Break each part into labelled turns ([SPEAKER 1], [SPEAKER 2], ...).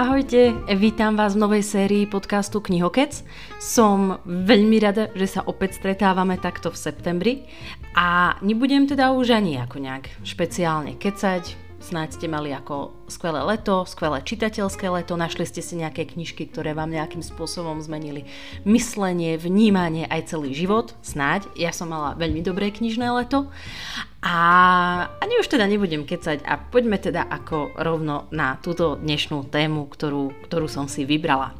[SPEAKER 1] Ahojte, vítam vás v novej sérii podcastu Knihokec. Som veľmi rada, že sa opäť stretávame takto v septembri a nebudem teda už ani ako nejak špeciálne kecať, Snáď ste mali ako skvelé leto, skvelé čitateľské leto, našli ste si nejaké knižky, ktoré vám nejakým spôsobom zmenili myslenie, vnímanie aj celý život. Snáď, ja som mala veľmi dobré knižné leto. A ani už teda nebudem kecať a poďme teda ako rovno na túto dnešnú tému, ktorú, ktorú som si vybrala.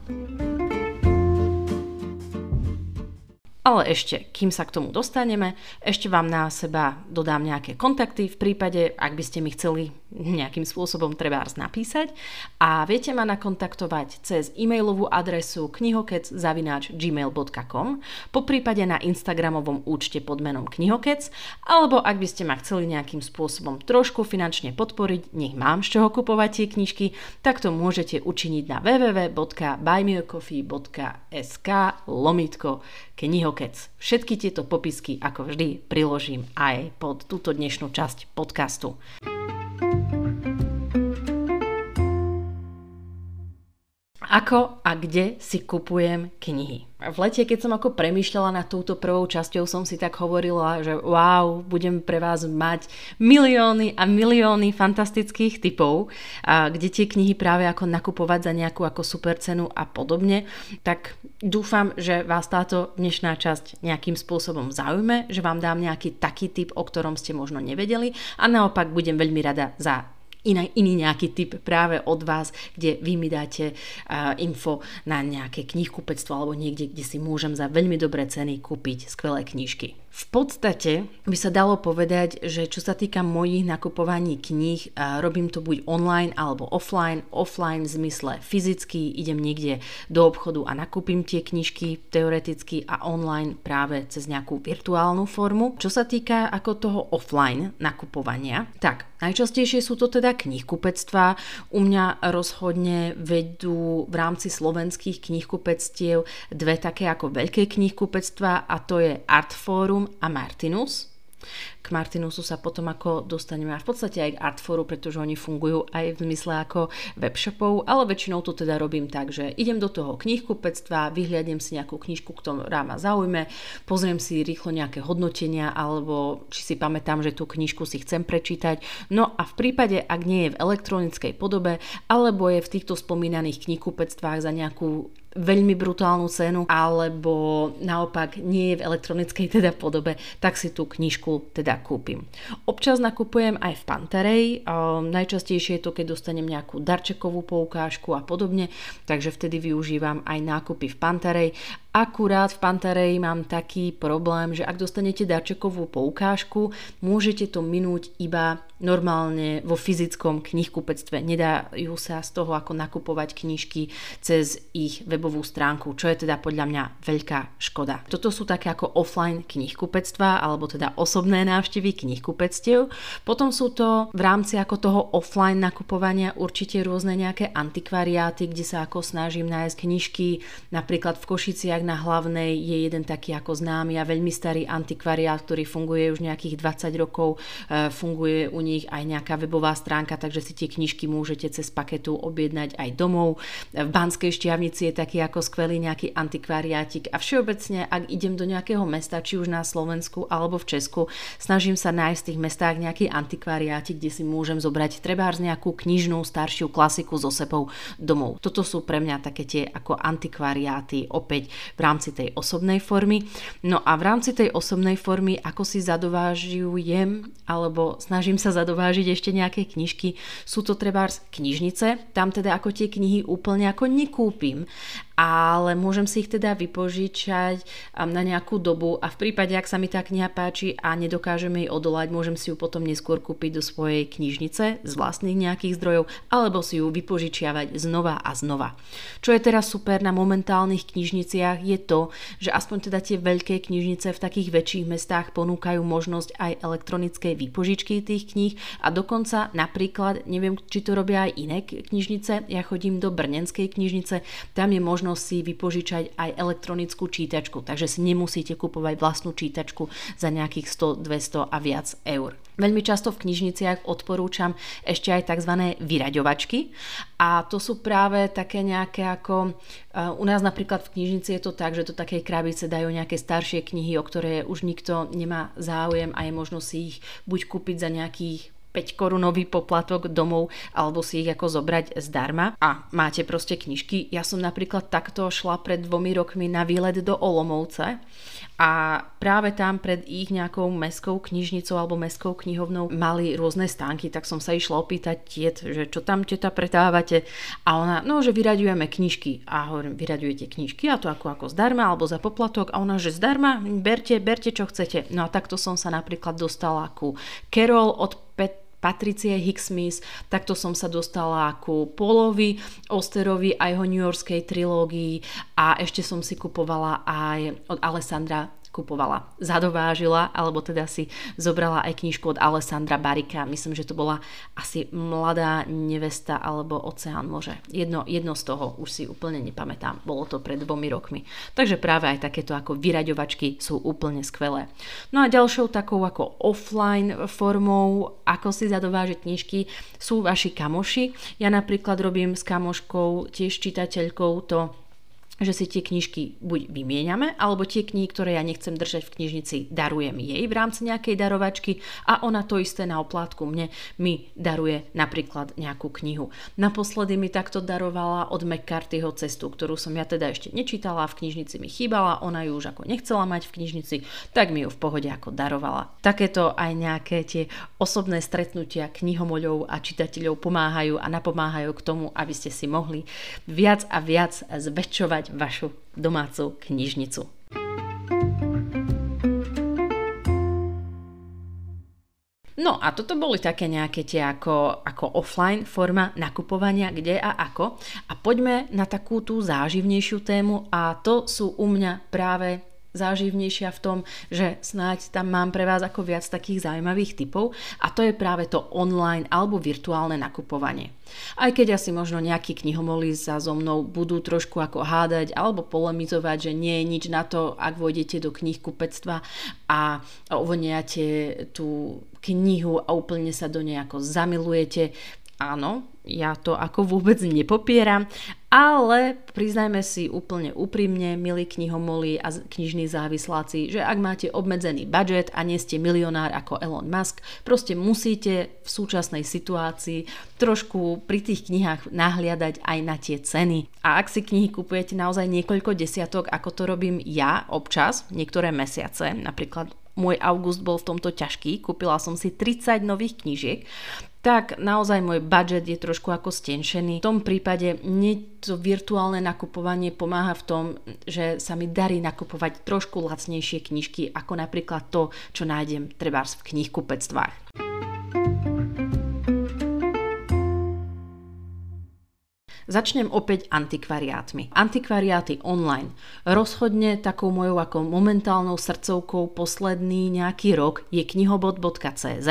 [SPEAKER 1] Ale ešte, kým sa k tomu dostaneme, ešte vám na seba dodám nejaké kontakty v prípade, ak by ste mi chceli nejakým spôsobom trebárs napísať a viete ma nakontaktovať cez e-mailovú adresu knihokec.gmail.com po prípade na Instagramovom účte pod menom knihokec alebo ak by ste ma chceli nejakým spôsobom trošku finančne podporiť, nech mám z čoho kupovať tie knižky, tak to môžete učiniť na www.buymeacoffee.sk lomitko knihokec. Všetky tieto popisky ako vždy priložím aj pod túto dnešnú časť podcastu. Ako a kde si kupujem knihy? V lete, keď som ako premýšľala nad touto prvou časťou, som si tak hovorila, že wow, budem pre vás mať milióny a milióny fantastických typov, a kde tie knihy práve ako nakupovať za nejakú ako super cenu a podobne. Tak dúfam, že vás táto dnešná časť nejakým spôsobom zaujme, že vám dám nejaký taký typ, o ktorom ste možno nevedeli a naopak budem veľmi rada za iný, iný nejaký typ práve od vás, kde vy mi dáte uh, info na nejaké knihkupectvo alebo niekde, kde si môžem za veľmi dobré ceny kúpiť skvelé knižky. V podstate by sa dalo povedať, že čo sa týka mojich nakupovaní kníh, robím to buď online alebo offline. Offline v zmysle fyzicky, idem niekde do obchodu a nakúpim tie knižky teoreticky a online práve cez nejakú virtuálnu formu. Čo sa týka ako toho offline nakupovania, tak najčastejšie sú to teda knihkupectvá. U mňa rozhodne vedú v rámci slovenských knihkupectiev dve také ako veľké knihkupectvá a to je Artforum a Martinus. K Martinusu sa potom ako dostaneme a v podstate aj k Artforu, pretože oni fungujú aj v zmysle ako webshopov, ale väčšinou to teda robím tak, že idem do toho knihkupectva, vyhľadnem si nejakú knižku, ktorá ma zaujme, pozriem si rýchlo nejaké hodnotenia alebo či si pamätám, že tú knižku si chcem prečítať. No a v prípade, ak nie je v elektronickej podobe alebo je v týchto spomínaných knihkupectvách za nejakú veľmi brutálnu cenu, alebo naopak nie je v elektronickej teda podobe, tak si tú knižku teda kúpim. Občas nakupujem aj v Pantarej, najčastejšie je to, keď dostanem nejakú darčekovú poukážku a podobne, takže vtedy využívam aj nákupy v Pantarej Akurát v Pantarej mám taký problém, že ak dostanete darčekovú poukážku, môžete to minúť iba normálne vo fyzickom knihkupectve. Nedajú sa z toho ako nakupovať knižky cez ich webovú stránku, čo je teda podľa mňa veľká škoda. Toto sú také ako offline knihkupectva, alebo teda osobné návštevy knihkupectiev. Potom sú to v rámci ako toho offline nakupovania určite rôzne nejaké antikvariáty, kde sa ako snažím nájsť knižky, napríklad v Košiciach tak na hlavnej je jeden taký ako známy a veľmi starý antikvariát, ktorý funguje už nejakých 20 rokov. E, funguje u nich aj nejaká webová stránka, takže si tie knižky môžete cez paketu objednať aj domov. V Banskej šťavnici je taký ako skvelý nejaký antikvariátik a všeobecne, ak idem do nejakého mesta, či už na Slovensku alebo v Česku, snažím sa nájsť v tých mestách nejaký antikvariátik, kde si môžem zobrať trebárs nejakú knižnú staršiu klasiku so sebou domov. Toto sú pre mňa také tie ako antikvariáty, opäť v rámci tej osobnej formy. No a v rámci tej osobnej formy, ako si zadovážujem, alebo snažím sa zadovážiť ešte nejaké knižky, sú to trebárs knižnice, tam teda ako tie knihy úplne ako nekúpim, ale môžem si ich teda vypožičať um, na nejakú dobu a v prípade, ak sa mi tá kniha páči a nedokážeme jej odolať, môžem si ju potom neskôr kúpiť do svojej knižnice z vlastných nejakých zdrojov alebo si ju vypožičiavať znova a znova. Čo je teraz super na momentálnych knižniciach je to, že aspoň teda tie veľké knižnice v takých väčších mestách ponúkajú možnosť aj elektronickej výpožičky tých kníh a dokonca napríklad, neviem, či to robia aj iné knižnice, ja chodím do Brnenskej knižnice, tam je možnosť si vypožičať aj elektronickú čítačku, takže si nemusíte kupovať vlastnú čítačku za nejakých 100, 200 a viac eur. Veľmi často v knižniciach odporúčam ešte aj tzv. vyraďovačky a to sú práve také nejaké ako, uh, u nás napríklad v knižnici je to tak, že do takej krabice dajú nejaké staršie knihy, o ktoré už nikto nemá záujem a je možno si ich buď kúpiť za nejakých 5 korunový poplatok domov alebo si ich ako zobrať zdarma a máte proste knižky. Ja som napríklad takto šla pred dvomi rokmi na výlet do Olomovce a práve tam pred ich nejakou mestskou knižnicou alebo mestskou knihovnou mali rôzne stánky, tak som sa išla opýtať tiet, že čo tam teta pretávate? A ona, no že vyraďujeme knižky. A hovorím, vyraďujete knižky? A to ako, ako zdarma alebo za poplatok? A ona, že zdarma, berte, berte čo chcete. No a takto som sa napríklad dostala ku Carol od Patricie Hicksmith, takto som sa dostala ku Polovi Osterovi a jeho New Yorkskej trilógii a ešte som si kupovala aj od Alessandra kupovala. Zadovážila, alebo teda si zobrala aj knižku od Alessandra Barika. Myslím, že to bola asi mladá nevesta alebo Oceán može. Jedno, jedno z toho už si úplne nepamätám. Bolo to pred dvomi rokmi. Takže práve aj takéto ako vyraďovačky sú úplne skvelé. No a ďalšou takou ako offline formou, ako si zadovážiť knižky, sú vaši kamoši. Ja napríklad robím s kamoškou, tiež čitateľkou to že si tie knižky buď vymieňame, alebo tie knihy, ktoré ja nechcem držať v knižnici, darujem jej v rámci nejakej darovačky a ona to isté na oplátku mne mi daruje napríklad nejakú knihu. Naposledy mi takto darovala od McCarthyho cestu, ktorú som ja teda ešte nečítala, v knižnici mi chýbala, ona ju už ako nechcela mať v knižnici, tak mi ju v pohode ako darovala. Takéto aj nejaké tie osobné stretnutia knihomoľov a čitateľov pomáhajú a napomáhajú k tomu, aby ste si mohli viac a viac zväčšovať vašu domácu knižnicu. No a toto boli také nejaké tie ako, ako offline forma nakupovania, kde a ako. A poďme na takú tú záživnejšiu tému a to sú u mňa práve záživnejšia v tom, že snáď tam mám pre vás ako viac takých zaujímavých typov a to je práve to online alebo virtuálne nakupovanie. Aj keď asi možno nejakí knihomolí sa so mnou budú trošku ako hádať alebo polemizovať, že nie je nič na to, ak vojdete do knihkupectva a ovoniate tú knihu a úplne sa do nej ako zamilujete, Áno, ja to ako vôbec nepopieram, ale priznajme si úplne úprimne, milí knihomolí a knižní závisláci, že ak máte obmedzený budget a nie ste milionár ako Elon Musk, proste musíte v súčasnej situácii trošku pri tých knihách nahliadať aj na tie ceny. A ak si knihy kupujete naozaj niekoľko desiatok, ako to robím ja občas, niektoré mesiace, napríklad môj august bol v tomto ťažký, kúpila som si 30 nových knížiek, tak naozaj môj budget je trošku ako stenšený. V tom prípade mne to virtuálne nakupovanie pomáha v tom, že sa mi darí nakupovať trošku lacnejšie knižky, ako napríklad to, čo nájdem trebárs v knihkupectvách. Začnem opäť antikvariátmi. Antikvariáty online. Rozhodne takou mojou ako momentálnou srdcovkou posledný nejaký rok je knihobot.cz.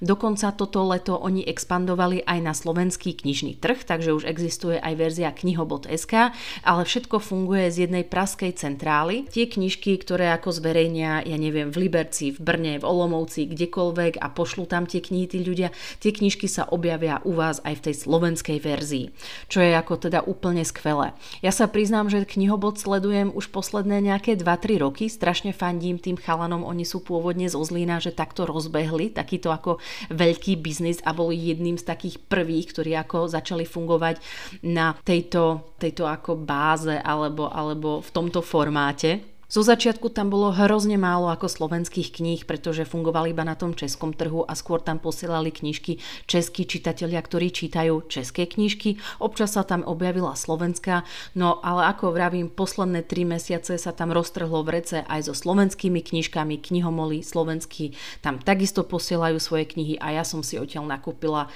[SPEAKER 1] Dokonca toto leto oni expandovali aj na slovenský knižný trh, takže už existuje aj verzia knihobot.sk, ale všetko funguje z jednej praskej centrály. Tie knižky, ktoré ako zverejnia, ja neviem, v Liberci, v Brne, v Olomovci, kdekoľvek a pošlú tam tie knihy tí ľudia, tie knižky sa objavia u vás aj v tej slovenskej verzii, čo je ako teda úplne skvelé. Ja sa priznám, že knihobot sledujem už posledné nejaké 2-3 roky, strašne fandím tým chalanom, oni sú pôvodne zo Zlína, že takto rozbehli, takýto ako veľký biznis a boli jedným z takých prvých, ktorí ako začali fungovať na tejto, tejto ako báze alebo, alebo v tomto formáte. Zo začiatku tam bolo hrozne málo ako slovenských kníh, pretože fungovali iba na tom českom trhu a skôr tam posielali knižky českí čitatelia, ktorí čítajú české knižky. Občas sa tam objavila slovenská, no ale ako vravím, posledné tri mesiace sa tam roztrhlo v rece aj so slovenskými knižkami, knihomoli slovenskí tam takisto posielajú svoje knihy a ja som si odtiaľ nakúpila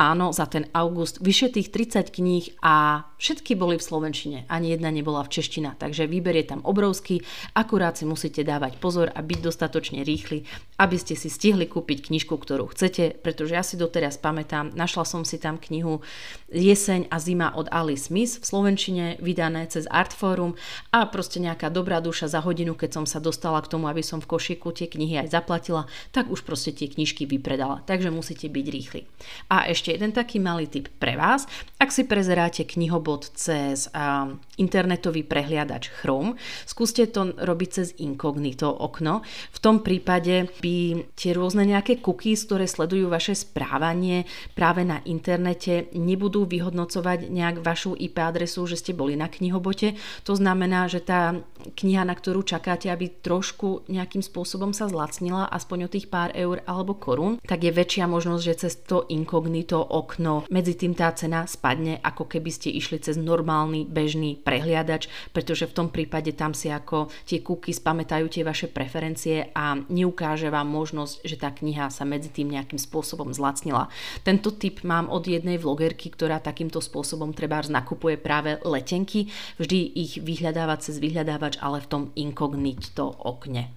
[SPEAKER 1] áno, za ten august. Vyše tých 30 kníh a všetky boli v slovenčine, ani jedna nebola v čeština, takže výber je tam obrovský, akurát si musíte dávať pozor a byť dostatočne rýchli, aby ste si stihli kúpiť knižku, ktorú chcete, pretože ja si doteraz pamätám, našla som si tam knihu Jeseň a zima od Alice Smith v slovenčine, vydané cez Artforum a proste nejaká dobrá duša za hodinu, keď som sa dostala k tomu, aby som v košíku tie knihy aj zaplatila, tak už proste tie knižky vypredala, takže musíte byť rýchli. A ešte jeden taký malý tip pre vás, ak si prezeráte knihobot cez uh, internetový prehliadač Chrome, skúste to robiť cez inkognito okno, v tom prípade by tie rôzne nejaké cookies, ktoré sledujú vaše správanie práve na internete, nebudú vyhodnocovať nejak vašu IP adresu, že ste boli na knihobote. To znamená, že tá kniha, na ktorú čakáte, aby trošku nejakým spôsobom sa zlacnila, aspoň o tých pár eur alebo korún, tak je väčšia možnosť, že cez to inkognito okno medzi tým tá cena spadne, ako keby ste išli cez normálny bežný prehliadač, pretože v tom prípade tam si ako tie cookies pamätajú tie vaše preferencie a neukáže vám možnosť, že tá kniha sa medzi tým nejakým spôsobom zlacnila. Tento tip mám od jednej vlogerky, ktorá takýmto spôsobom treba nakupuje práve letenky. Vždy ich vyhľadáva cez vyhľadávač, ale v tom inkognito okne.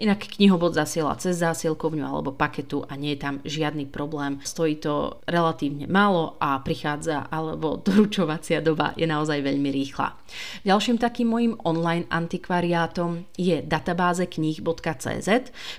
[SPEAKER 1] Inak knihobot zasiela cez zásielkovňu alebo paketu a nie je tam žiadny problém. Stojí to relatívne málo a prichádza alebo doručovacia doba je naozaj veľmi rýchla. Ďalším takým môjim online antikvariátom je databáze kníh.cz.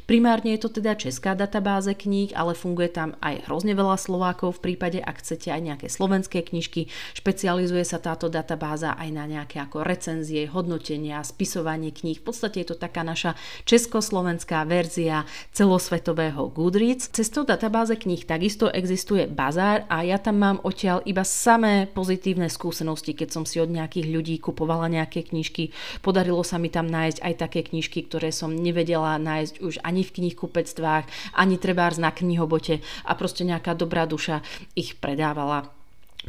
[SPEAKER 1] Primárne je to teda česká databáze kníh, ale funguje tam aj hrozne veľa Slovákov v prípade, ak chcete aj nejaké slovenské knižky. Špecializuje sa táto databáza aj na nejaké ako recenzie, hodnotenia, spisovanie kníh. V podstate je to taká naša česko československá verzia celosvetového Goodreads. Cez to databáze kníh takisto existuje bazár a ja tam mám odtiaľ iba samé pozitívne skúsenosti, keď som si od nejakých ľudí kupovala nejaké knižky. Podarilo sa mi tam nájsť aj také knižky, ktoré som nevedela nájsť už ani v knihkupectvách, ani trebárs na knihobote a proste nejaká dobrá duša ich predávala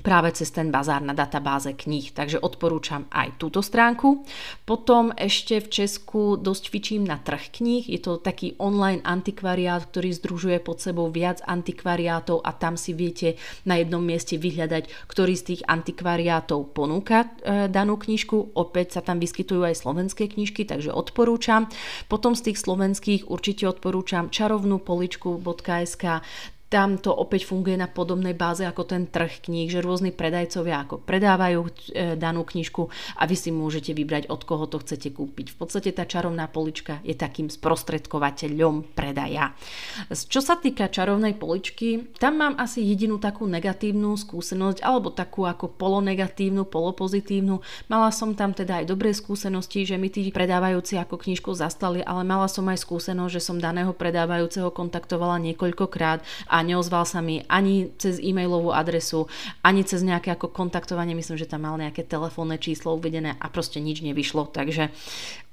[SPEAKER 1] práve cez ten bazár na databáze kníh. Takže odporúčam aj túto stránku. Potom ešte v Česku dosť fičím na trh kníh. Je to taký online antikvariát, ktorý združuje pod sebou viac antikvariátov a tam si viete na jednom mieste vyhľadať, ktorý z tých antikvariátov ponúka e, danú knižku. Opäť sa tam vyskytujú aj slovenské knižky, takže odporúčam. Potom z tých slovenských určite odporúčam čarovnú poličku.sk. Tam to opäť funguje na podobnej báze ako ten trh kníh, že rôzni predajcovia ako predávajú e, danú knižku a vy si môžete vybrať, od koho to chcete kúpiť. V podstate tá čarovná polička je takým sprostredkovateľom predaja. Čo sa týka čarovnej poličky, tam mám asi jedinú takú negatívnu skúsenosť, alebo takú ako polonegatívnu, polopozitívnu. Mala som tam teda aj dobré skúsenosti, že mi tí predávajúci ako knižku zastali, ale mala som aj skúsenosť, že som daného predávajúceho kontaktovala niekoľkokrát a neozval sa mi ani cez e-mailovú adresu, ani cez nejaké ako kontaktovanie, myslím, že tam mal nejaké telefónne číslo uvedené a proste nič nevyšlo, takže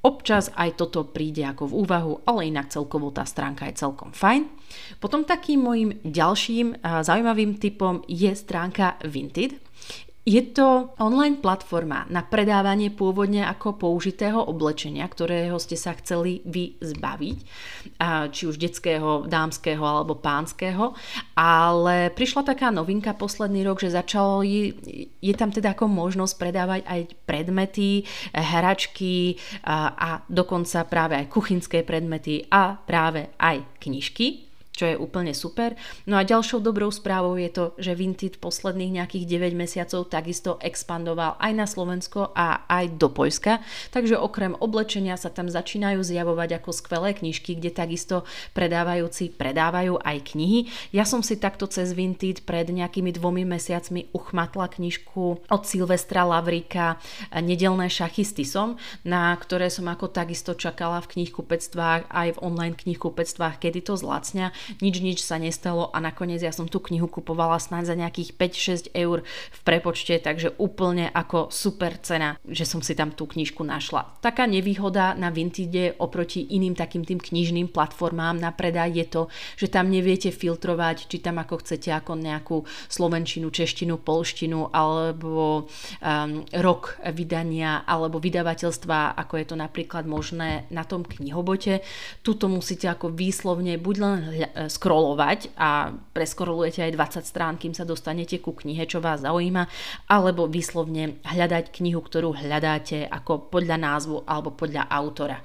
[SPEAKER 1] Občas aj toto príde ako v úvahu, ale inak celkovo tá stránka je celkom fajn. Potom takým môjim ďalším zaujímavým typom je stránka Vinted. Je to online platforma na predávanie pôvodne ako použitého oblečenia, ktorého ste sa chceli vy zbaviť, či už detského, dámskeho alebo pánskeho, ale prišla taká novinka posledný rok, že začalo, je, tam teda ako možnosť predávať aj predmety, hračky a dokonca práve aj kuchynské predmety a práve aj knižky čo je úplne super. No a ďalšou dobrou správou je to, že Vinted posledných nejakých 9 mesiacov takisto expandoval aj na Slovensko a aj do Poľska, takže okrem oblečenia sa tam začínajú zjavovať ako skvelé knižky, kde takisto predávajúci predávajú aj knihy. Ja som si takto cez Vinted pred nejakými dvomi mesiacmi uchmatla knižku od Silvestra Lavrika Nedelné šachisty som, na ktoré som ako takisto čakala v knihkupectvách aj v online knihkupectvách, kedy to zlacňa nič nič sa nestalo a nakoniec ja som tú knihu kupovala snáď za nejakých 5-6 eur v prepočte, takže úplne ako super cena, že som si tam tú knižku našla. Taká nevýhoda na Vintide oproti iným takým tým knižným platformám na predaj je to, že tam neviete filtrovať, či tam ako chcete ako nejakú slovenčinu, češtinu, polštinu alebo um, rok vydania alebo vydavateľstva, ako je to napríklad možné na tom knihobote. Tuto musíte ako výslovne buď len scrollovať a preskrolujete aj 20 strán, kým sa dostanete ku knihe, čo vás zaujíma, alebo vyslovne hľadať knihu, ktorú hľadáte ako podľa názvu alebo podľa autora.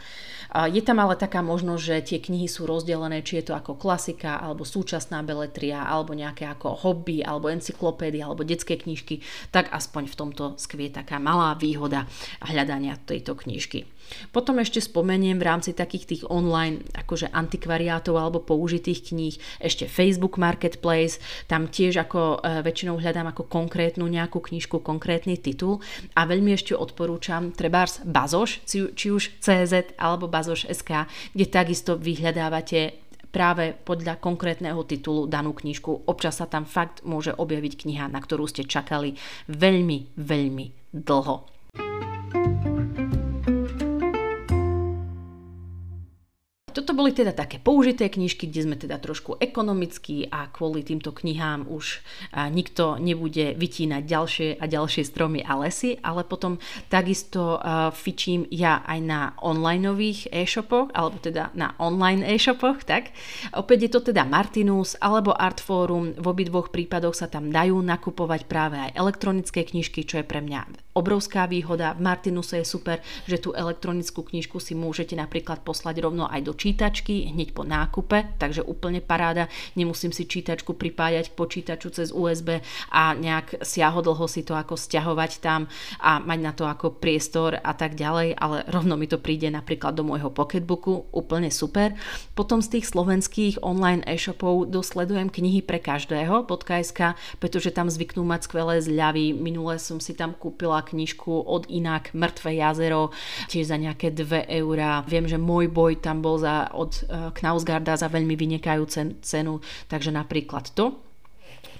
[SPEAKER 1] Je tam ale taká možnosť, že tie knihy sú rozdelené, či je to ako klasika, alebo súčasná beletria, alebo nejaké ako hobby, alebo encyklopédia, alebo detské knižky, tak aspoň v tomto skvie taká malá výhoda hľadania tejto knižky. Potom ešte spomeniem v rámci takých tých online akože antikvariátov alebo použitých kníh ešte Facebook Marketplace, tam tiež ako e, väčšinou hľadám ako konkrétnu nejakú knižku, konkrétny titul a veľmi ešte odporúčam trebárs Bazoš, či, už CZ alebo Bazoš.sk, kde takisto vyhľadávate práve podľa konkrétneho titulu danú knižku. Občas sa tam fakt môže objaviť kniha, na ktorú ste čakali veľmi, veľmi dlho. Toto boli teda také použité knižky, kde sme teda trošku ekonomickí a kvôli týmto knihám už nikto nebude vytínať ďalšie a ďalšie stromy a lesy, ale potom takisto fičím ja aj na onlineových e-shopoch, alebo teda na online e-shopoch, tak. Opäť je to teda Martinus alebo Artforum, v obidvoch prípadoch sa tam dajú nakupovať práve aj elektronické knižky, čo je pre mňa obrovská výhoda. V Martinuse je super, že tú elektronickú knižku si môžete napríklad poslať rovno aj do čítačky hneď po nákupe, takže úplne paráda. Nemusím si čítačku pripájať k počítaču cez USB a nejak siahodlho si to ako stiahovať tam a mať na to ako priestor a tak ďalej, ale rovno mi to príde napríklad do môjho pocketbooku, úplne super. Potom z tých slovenských online e-shopov dosledujem knihy pre každého .sk, pretože tam zvyknú mať skvelé zľavy. Minule som si tam kúpila knižku od Inak Mŕtve jazero, tiež za nejaké 2 eurá. Viem, že môj boj tam bol za, od eh, Knausgarda za veľmi vynikajúcu cenu, takže napríklad to.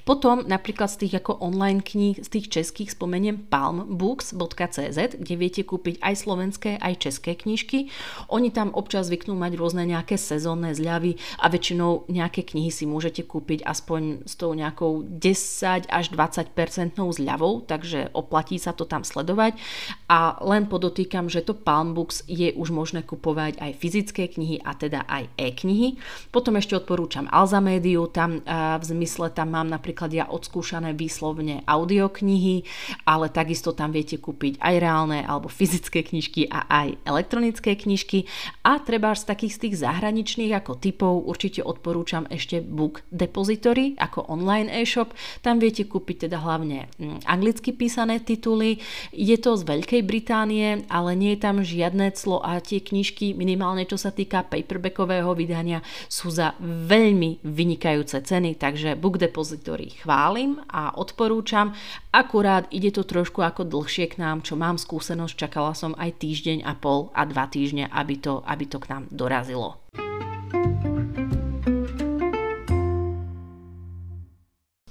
[SPEAKER 1] Potom napríklad z tých ako online kníh, z tých českých spomeniem palmbooks.cz, kde viete kúpiť aj slovenské, aj české knižky. Oni tam občas zvyknú mať rôzne nejaké sezónne zľavy a väčšinou nejaké knihy si môžete kúpiť aspoň s tou nejakou 10 až 20 percentnou zľavou, takže oplatí sa to tam sledovať. A len podotýkam, že to Palmbooks je už možné kupovať aj fyzické knihy a teda aj e-knihy. Potom ešte odporúčam Alzamédiu, tam v zmysle tam mám napríklad napríklad ja odskúšané výslovne audioknihy, ale takisto tam viete kúpiť aj reálne alebo fyzické knižky a aj elektronické knižky. A treba z takých z tých zahraničných ako typov určite odporúčam ešte Book Depository ako online e-shop. Tam viete kúpiť teda hlavne mm, anglicky písané tituly. Je to z Veľkej Británie, ale nie je tam žiadne clo a tie knižky, minimálne čo sa týka paperbackového vydania, sú za veľmi vynikajúce ceny, takže Book Depository ktorý chválim a odporúčam. Akurát ide to trošku ako dlhšie k nám, čo mám skúsenosť, čakala som aj týždeň a pol a dva týždne, aby to, aby to k nám dorazilo.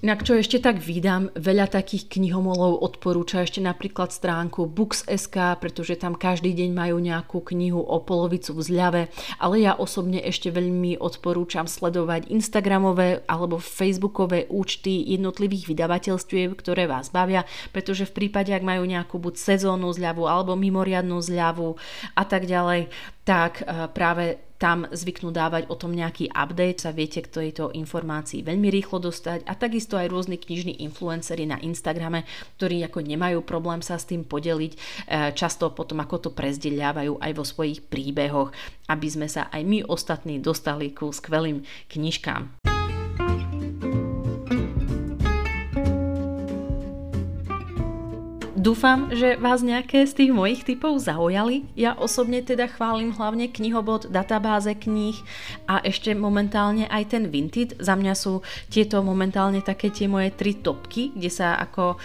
[SPEAKER 1] Inak čo ešte tak vydám, veľa takých knihomolov odporúča ešte napríklad stránku Books.sk, pretože tam každý deň majú nejakú knihu o polovicu v zľave, ale ja osobne ešte veľmi odporúčam sledovať Instagramové alebo Facebookové účty jednotlivých vydavateľstiev, ktoré vás bavia, pretože v prípade, ak majú nejakú buď sezónnu zľavu alebo mimoriadnú zľavu a tak ďalej, tak eh, práve tam zvyknú dávať o tom nejaký update, sa viete k tejto informácii veľmi rýchlo dostať a takisto aj rôzni knižní influenceri na Instagrame, ktorí ako nemajú problém sa s tým podeliť, e, často potom ako to prezdieľajú aj vo svojich príbehoch, aby sme sa aj my ostatní dostali ku skvelým knižkám. Dúfam, že vás nejaké z tých mojich typov zaujali. Ja osobne teda chválim hlavne knihobot, databáze kníh a ešte momentálne aj ten Vinted. Za mňa sú tieto momentálne také tie moje tri topky, kde sa ako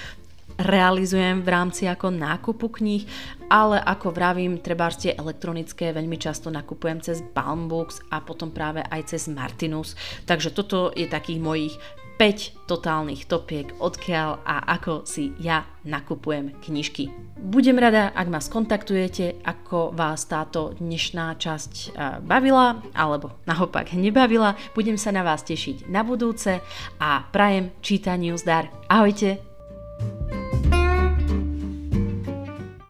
[SPEAKER 1] realizujem v rámci ako nákupu kníh, ale ako vravím, treba tie elektronické veľmi často nakupujem cez Balmbooks a potom práve aj cez Martinus. Takže toto je takých mojich 5 totálnych topiek, odkiaľ a ako si ja nakupujem knižky. Budem rada, ak ma skontaktujete, ako vás táto dnešná časť e, bavila, alebo naopak nebavila. Budem sa na vás tešiť na budúce a prajem čítaniu zdar. Ahojte!